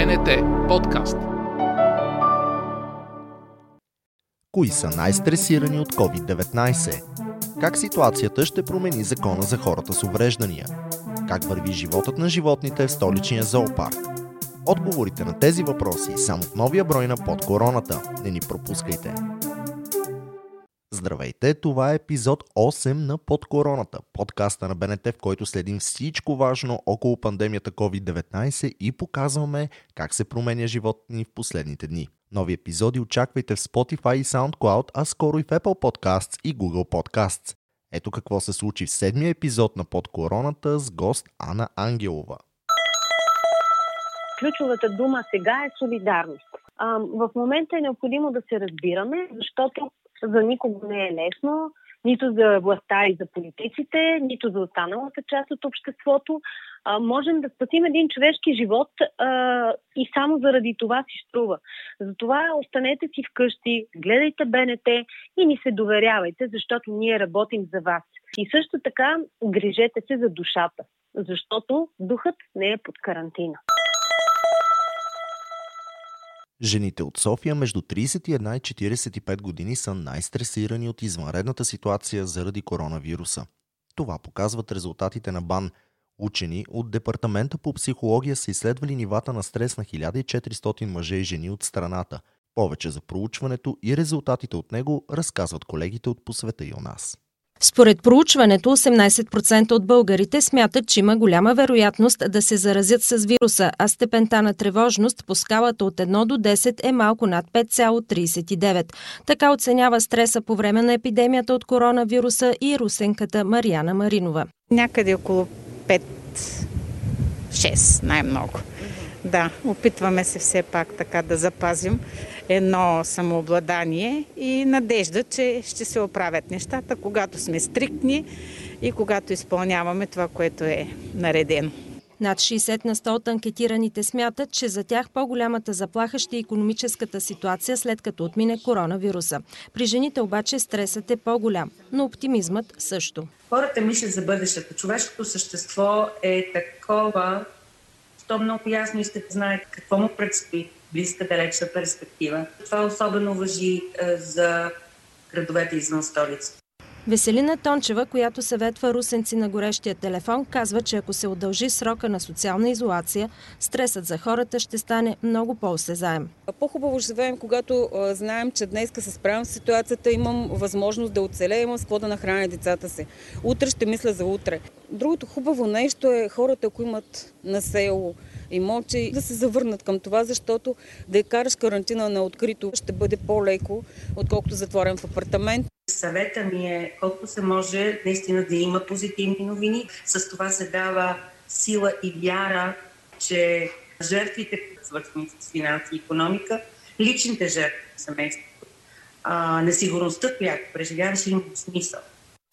БНТ подкаст. Кои са най-стресирани от COVID-19? Как ситуацията ще промени закона за хората с увреждания? Как върви животът на животните в столичния зоопарк? Отговорите на тези въпроси само в новия брой на под короната. Не ни пропускайте! Здравейте, това е епизод 8 на Под короната, подкаста на БНТ, в който следим всичко важно около пандемията COVID-19 и показваме как се променя живот ни в последните дни. Нови епизоди очаквайте в Spotify и SoundCloud, а скоро и в Apple Podcasts и Google Podcasts. Ето какво се случи в седмия епизод на Под короната с гост Ана Ангелова. Ключовата дума сега е солидарност. В момента е необходимо да се разбираме, защото за никого не е лесно, нито за властта и за политиците, нито за останалата част от обществото. А, можем да спасим един човешки живот а, и само заради това си струва. Затова останете си вкъщи, гледайте БНТ и ни се доверявайте, защото ние работим за вас. И също така грижете се за душата, защото духът не е под карантина. Жените от София между 31 и 45 години са най-стресирани от извънредната ситуация заради коронавируса. Това показват резултатите на БАН. Учени от Департамента по психология са изследвали нивата на стрес на 1400 мъже и жени от страната. Повече за проучването и резултатите от него разказват колегите от посвета и у нас. Според проучването, 18% от българите смятат, че има голяма вероятност да се заразят с вируса, а степента на тревожност по скалата от 1 до 10 е малко над 5,39. Така оценява стреса по време на епидемията от коронавируса и русенката Марияна Маринова. Някъде около 5-6 най-много. Да, опитваме се все пак така да запазим едно самообладание и надежда, че ще се оправят нещата, когато сме стриктни и когато изпълняваме това, което е наредено. Над 60 на 100 от анкетираните смятат, че за тях по-голямата заплаха ще е економическата ситуация след като отмине коронавируса. При жените обаче стресът е по-голям, но оптимизмът също. Хората мислят за бъдещето. Човешкото същество е такова, то много ясно иска да знае какво му предстои близка далечна перспектива. Това особено въжи е, за градовете извън столица. Веселина Тончева, която съветва русенци на горещия телефон, казва, че ако се удължи срока на социална изолация, стресът за хората ще стане много по-осезаем. По-хубаво живеем, когато знаем, че днес се справям с ситуацията, имам възможност да оцелея, имам с какво да нахраня децата си. Утре ще мисля за утре. Другото хубаво нещо е хората, ако имат на село, имоти, да се завърнат към това, защото да я караш карантина на открито ще бъде по-леко, отколкото затворен в апартамент. Съвета ми е колко се може наистина да има позитивни новини. С това се дава сила и вяра, че жертвите, свързани с финанси и економика, личните жертви на семейството, несигурността, която преживяваш, има смисъл.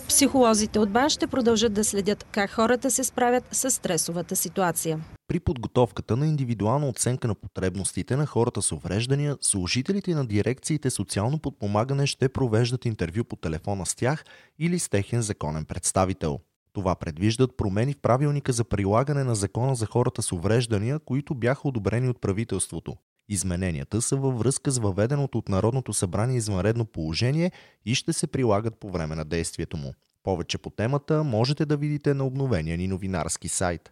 Психолозите от БАН ще продължат да следят как хората се справят с стресовата ситуация. При подготовката на индивидуална оценка на потребностите на хората с увреждания, служителите на дирекциите социално подпомагане ще провеждат интервю по телефона с тях или с техен законен представител. Това предвиждат промени в правилника за прилагане на закона за хората с увреждания, които бяха одобрени от правителството. Измененията са във връзка с въведеното от Народното събрание извънредно положение и ще се прилагат по време на действието му. Повече по темата можете да видите на обновения ни новинарски сайт.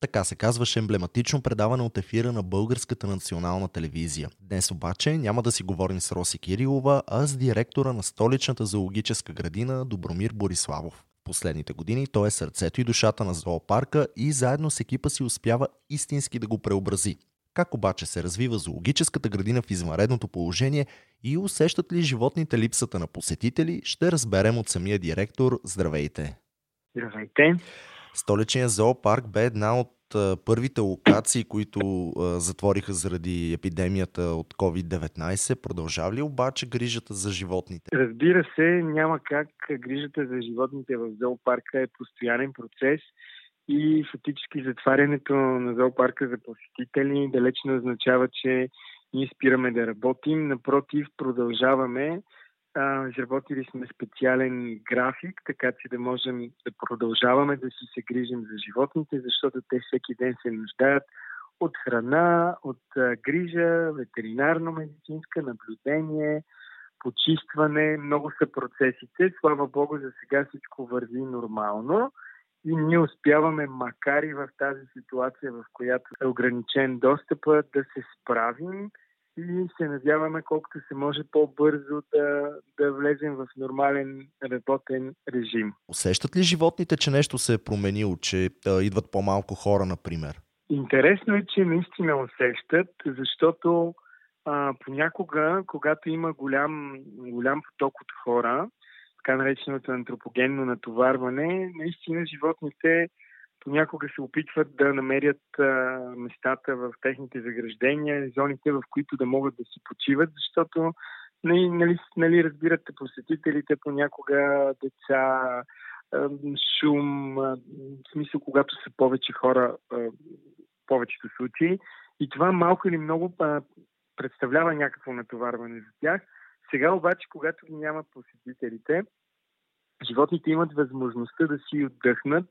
Така се казваше емблематично предаване от ефира на Българската национална телевизия. Днес обаче няма да си говорим с Роси Кирилова, а с директора на столичната зоологическа градина Добромир Бориславов. Последните години той е сърцето и душата на зоопарка и заедно с екипа си успява истински да го преобрази. Как обаче се развива зоологическата градина в извънредното положение и усещат ли животните липсата на посетители, ще разберем от самия директор. Здравейте! Здравейте! Столичният зоопарк бе една от първите локации, които затвориха заради епидемията от COVID-19. Продължава ли обаче грижата за животните? Разбира се, няма как грижата за животните в зоопарка е постоянен процес и фактически затварянето на зоопарка за посетители далеч не означава, че ние спираме да работим. Напротив, продължаваме а, изработили сме специален график, така че да можем да продължаваме да си се грижим за животните, защото те всеки ден се нуждаят от храна, от а, грижа, ветеринарно-медицинска, наблюдение, почистване. Много са процесите. Слава Богу, за сега всичко върви нормално и ние успяваме, макар и в тази ситуация, в която е ограничен достъпа, да се справим и се надяваме колкото се може по-бързо да, да влезем в нормален работен режим. Усещат ли животните, че нещо се е променило, че а, идват по-малко хора, например? Интересно е, че наистина усещат, защото а, понякога, когато има голям, голям поток от хора, така нареченото антропогенно натоварване, наистина животните понякога се опитват да намерят а, местата в техните заграждения, зоните, в които да могат да си почиват, защото нали, нали, нали разбирате посетителите понякога деца, шум, в смисъл когато са повече хора, а, повечето случаи. И това малко или много представлява някакво натоварване за тях. Сега обаче, когато ги няма посетителите, животните имат възможността да си отдъхнат,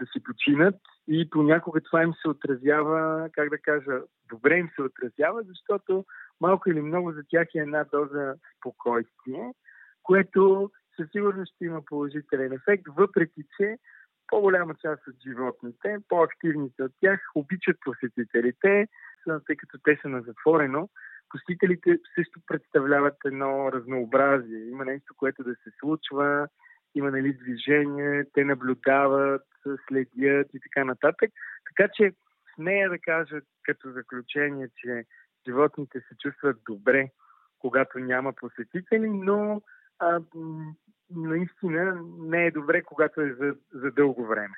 да си починат и понякога това им се отразява, как да кажа, добре им се отразява, защото малко или много за тях е една доза спокойствие, което със сигурност ще има положителен ефект, въпреки че по-голяма част от животните, по-активните от тях, обичат посетителите, тъй като те са на затворено. Посетителите също представляват едно разнообразие. Има нещо, което да се случва, има нали, движение, те наблюдават, следят и така нататък. Така че смея да кажа като заключение, че животните се чувстват добре, когато няма посетители, но а, наистина не е добре, когато е за, за дълго време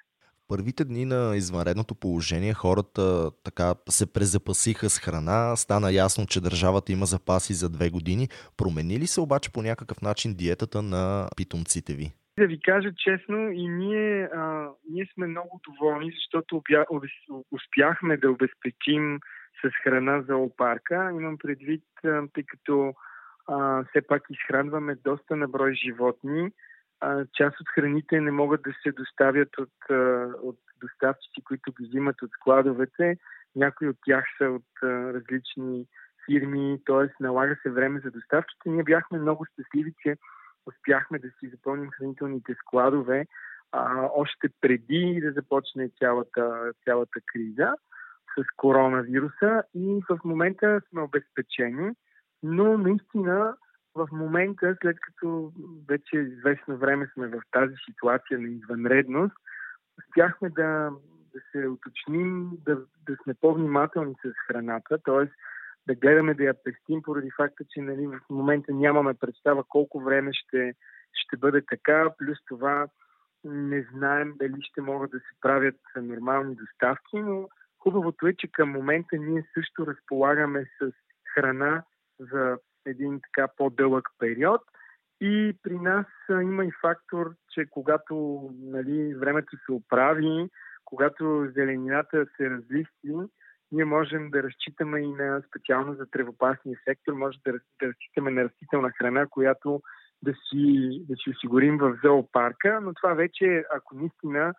първите дни на извънредното положение хората така се презапасиха с храна, стана ясно, че държавата има запаси за две години. Промени ли се обаче по някакъв начин диетата на питомците ви? Да ви кажа честно, и ние, а, ние сме много доволни, защото обя... успяхме да обезпечим с храна за опарка. Имам предвид, а, тъй като а, все пак изхранваме доста наброй животни. А, част от храните не могат да се доставят от, а, от доставчици, които ги взимат от складовете. Някои от тях са от а, различни фирми, т.е. налага се време за доставките. Ние бяхме много щастливи, че успяхме да си запълним хранителните складове а, още преди да започне цялата, цялата криза с коронавируса. И в момента сме обезпечени, но наистина в момента, след като вече известно време сме в тази ситуация на извънредност, успяхме да, да се уточним, да, да сме по-внимателни с храната, т.е да гледаме да я пестим, поради факта, че нали, в момента нямаме представа колко време ще, ще бъде така, плюс това не знаем дали ще могат да се правят нормални доставки, но хубавото е, че към момента ние също разполагаме с храна за един така по-дълъг период. И при нас има и фактор, че когато нали, времето се оправи, когато зеленината се разлисти, ние можем да разчитаме и на специално за тревопасния сектор, може да, да разчитаме на растителна храна, която да си, да си осигурим в зоопарка, но това вече, ако наистина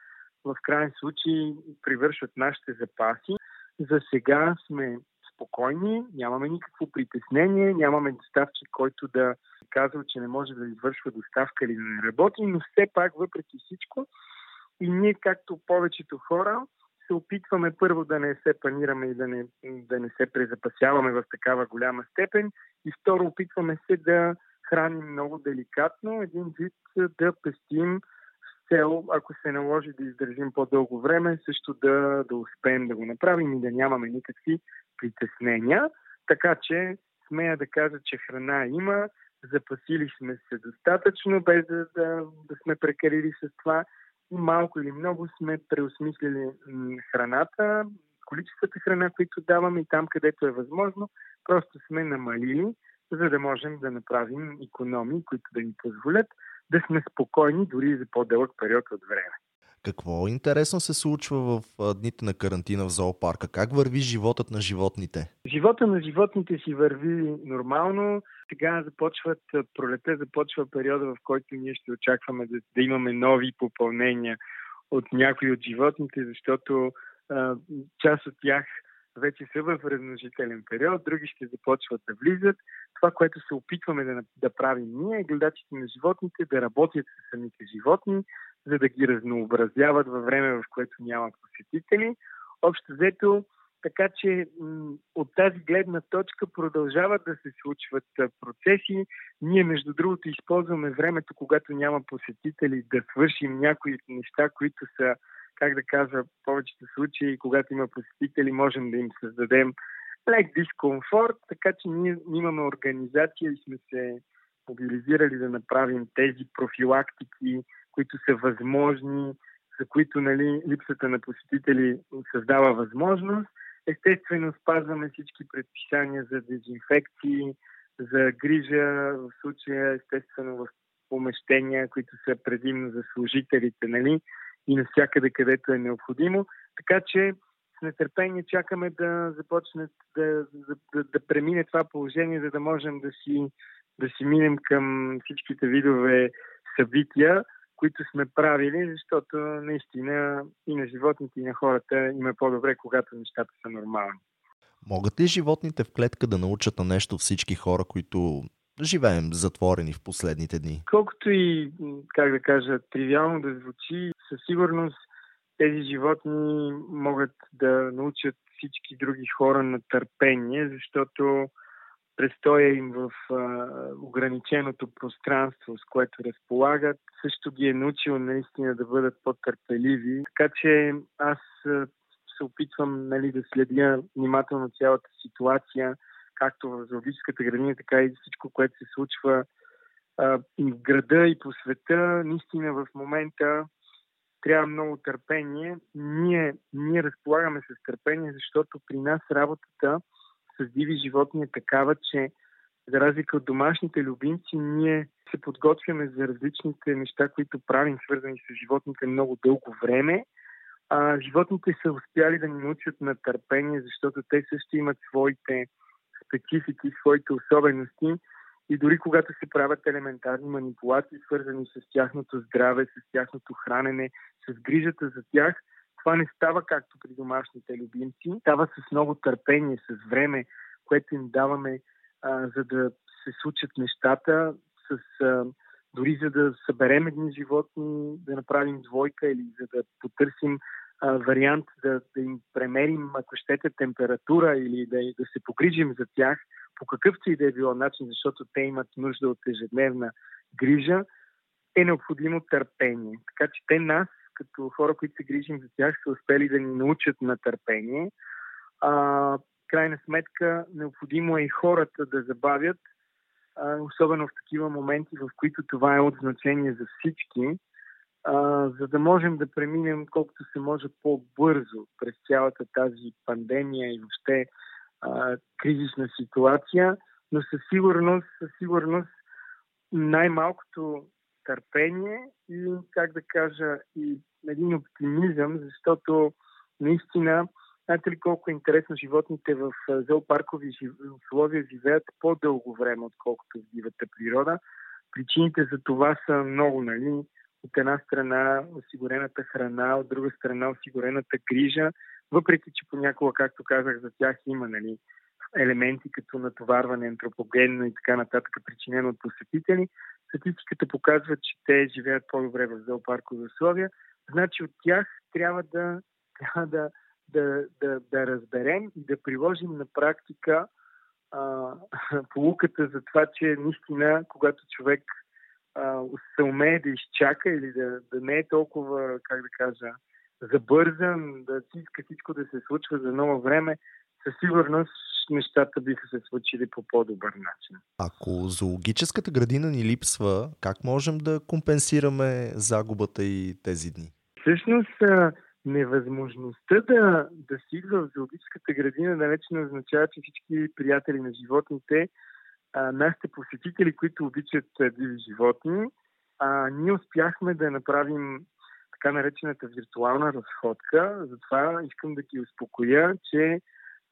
в крайен случай привършват нашите запаси, за сега сме спокойни, нямаме никакво притеснение, нямаме доставчик, който да казва, че не може да извършва доставка или да не работи, но все пак, въпреки всичко, и ние, както повечето хора, се опитваме първо да не се панираме и да не, да не се презапасяваме в такава голяма степен и второ опитваме се да храним много деликатно, един вид да пестим с цел, ако се наложи да издържим по-дълго време, също да, да успеем да го направим и да нямаме никакви притеснения. Така че смея да кажа, че храна има, запасили сме се достатъчно, без да, да, да сме прекалили с това малко или много сме преосмислили храната, количествата храна, които даваме и там, където е възможно, просто сме намалили, за да можем да направим економии, които да ни позволят да сме спокойни дори за по-дълъг период от време. Какво интересно се случва в дните на карантина в зоопарка? Как върви животът на животните? Живота на животните си върви нормално. Сега започват пролета, започва периода, в който ние ще очакваме да, да имаме нови попълнения от някои от животните, защото а, част от тях вече са в размножителен период, други ще започват да влизат. Това, което се опитваме да, да правим ние, гледачите на животните, да работят с самите животни, за да ги разнообразяват във време, в което няма посетители. Общо взето, така че от тази гледна точка продължават да се случват процеси. Ние, между другото, използваме времето, когато няма посетители, да свършим някои неща, които са, как да кажа, в повечето случаи, когато има посетители, можем да им създадем лек дискомфорт, така че ние имаме организация и сме се мобилизирали да направим тези профилактики, които са възможни, за които нали, липсата на посетители създава възможност. Естествено, спазваме всички предписания за дезинфекции, за грижа, в случая, естествено, в помещения, които са предимно за служителите, нали, и навсякъде, където е необходимо. Така че с нетърпение чакаме да започне да, да, да премине това положение, за да можем да си, да си минем към всичките видове събития които сме правили, защото наистина и на животните, и на хората им е по-добре, когато нещата са нормални. Могат ли животните в клетка да научат на нещо всички хора, които живеем затворени в последните дни? Колкото и, как да кажа, тривиално да звучи, със сигурност тези животни могат да научат всички други хора на търпение, защото престоя им в а, ограниченото пространство, с което разполагат, също ги е научил наистина да бъдат по-търпеливи. Така че аз се опитвам нали, да следя внимателно цялата ситуация, както в зоологическата градина, така и всичко, което се случва а, в града и по света. Наистина в момента трябва много търпение. Ние, ние разполагаме с търпение, защото при нас работата с диви животни е такава, че за разлика от домашните любимци, ние се подготвяме за различните неща, които правим, свързани с животните много дълго време. А, животните са успяли да ни научат на търпение, защото те също имат своите специфики, своите особености. И дори когато се правят елементарни манипулации, свързани с тяхното здраве, с тяхното хранене, с грижата за тях, това не става както при домашните любимци. Става с много търпение, с време, което им даваме, а, за да се случат нещата, с, а, дори за да съберем едни животни, да направим двойка или за да потърсим а, вариант да, да им премерим, ако щете, температура или да, да се погрижим за тях по какъвто и да е било начин, защото те имат нужда от ежедневна грижа, е необходимо търпение. Така че те нас като хора, които се грижим за тях, са успели да ни научат на търпение. А, крайна сметка, необходимо е и хората да забавят, а, особено в такива моменти, в които това е от значение за всички, а, за да можем да преминем колкото се може по-бързо през цялата тази пандемия и въобще а, кризисна ситуация, но със сигурност, със сигурност най-малкото търпение и, как да кажа, и един оптимизъм, защото наистина, знаете ли колко е интересно животните в зоопаркови условия живеят по-дълго време, отколкото в дивата природа. Причините за това са много, нали? От една страна осигурената храна, от друга страна осигурената грижа, въпреки че понякога, както казах, за тях има нали, елементи като натоварване антропогенно и така нататък, причинено от посетители, статистиката показва, че те живеят по-добре в зоопаркови условия, значи от тях трябва да, трябва да, да, да, да разберем и да приложим на практика а, полуката за това, че наистина, когато човек а, се умее да изчака или да, да не е толкова, как да кажа, забързан, да си иска всичко да се случва за ново време, със сигурност нещата биха се случили по по-добър начин. Ако зоологическата градина ни липсва, как можем да компенсираме загубата и тези дни? Всъщност, невъзможността да, да си идва в зоологическата градина далеч не означава, че всички приятели на животните, а, нашите посетители, които обичат диви животни, а, ние успяхме да направим така наречената виртуална разходка. Затова искам да ги успокоя, че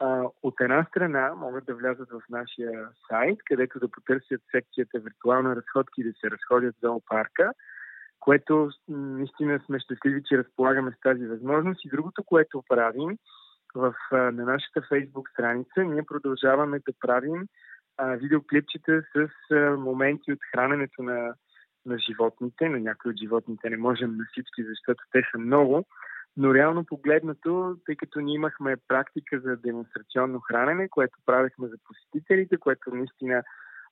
а, от една страна могат да влязат в нашия сайт, където да потърсят секцията виртуална разходка и да се разходят за парка, което наистина сме щастливи, че разполагаме с тази възможност. И другото, което правим в, на нашата фейсбук страница, ние продължаваме да правим а, видеоклипчета с а, моменти от храненето на, на животните. На някои от животните не можем на всички, защото те са много. Но реално погледнато, тъй като ние имахме практика за демонстрационно хранене, което правихме за посетителите, което наистина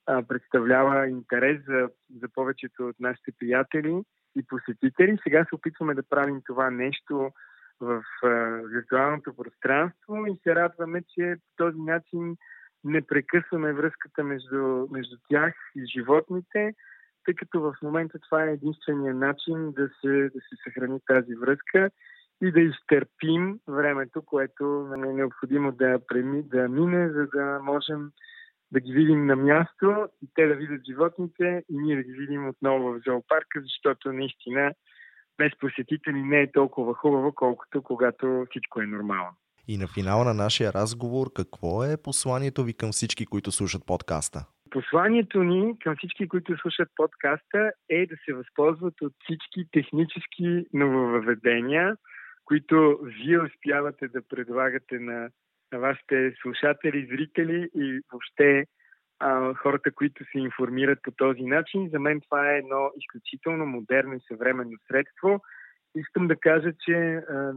а, представлява интерес за, за повечето от нашите приятели и посетители, сега се опитваме да правим това нещо в а, виртуалното пространство и се радваме, че по този начин не прекъсваме връзката между, между тях и животните, тъй като в момента това е единствения начин да се, да се съхрани тази връзка и да изтърпим времето, което е необходимо да, преми, да мине, за да можем да ги видим на място и те да видят животните и ние да ги видим отново в зоопарка, защото наистина без посетители не е толкова хубаво, колкото когато всичко е нормално. И на финала на нашия разговор, какво е посланието ви към всички, които слушат подкаста? Посланието ни към всички, които слушат подкаста е да се възползват от всички технически нововъведения, които вие успявате да предлагате на, на вашите слушатели, зрители и въобще а, хората, които се информират по този начин. За мен това е едно изключително модерно и съвременно средство. Искам да кажа, че а,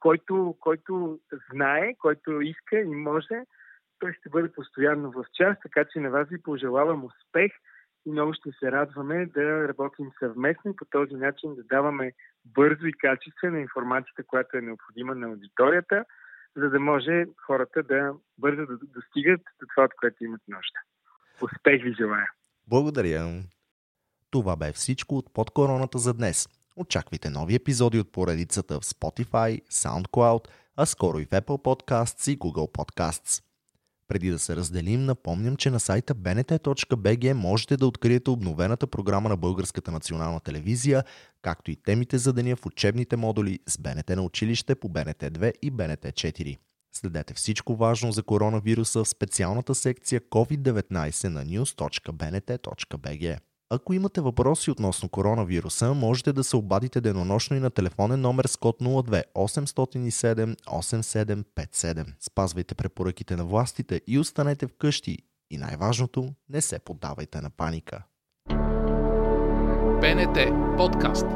който, който знае, който иска и може, той ще бъде постоянно в час, така че на вас ви пожелавам успех и много ще се радваме да работим съвместно и по този начин да даваме бързо и качествена информацията, която е необходима на аудиторията, за да може хората да бързо да достигат до това, от което имат нужда. Успех ви желая! Благодаря! Това бе всичко от под короната за днес. Очаквайте нови епизоди от поредицата в Spotify, SoundCloud, а скоро и в Apple Podcasts и Google Podcasts. Преди да се разделим, напомням, че на сайта bnt.bg можете да откриете обновената програма на Българската национална телевизия, както и темите за деня в учебните модули с БНТ на училище по БНТ 2 и БНТ 4. Следете всичко важно за коронавируса в специалната секция COVID-19 на news.bnt.bg. Ако имате въпроси относно коронавируса, можете да се обадите денонощно и на телефонен номер с код 02 807 8757. Спазвайте препоръките на властите и останете вкъщи. И най-важното, не се поддавайте на паника. БНТ подкаст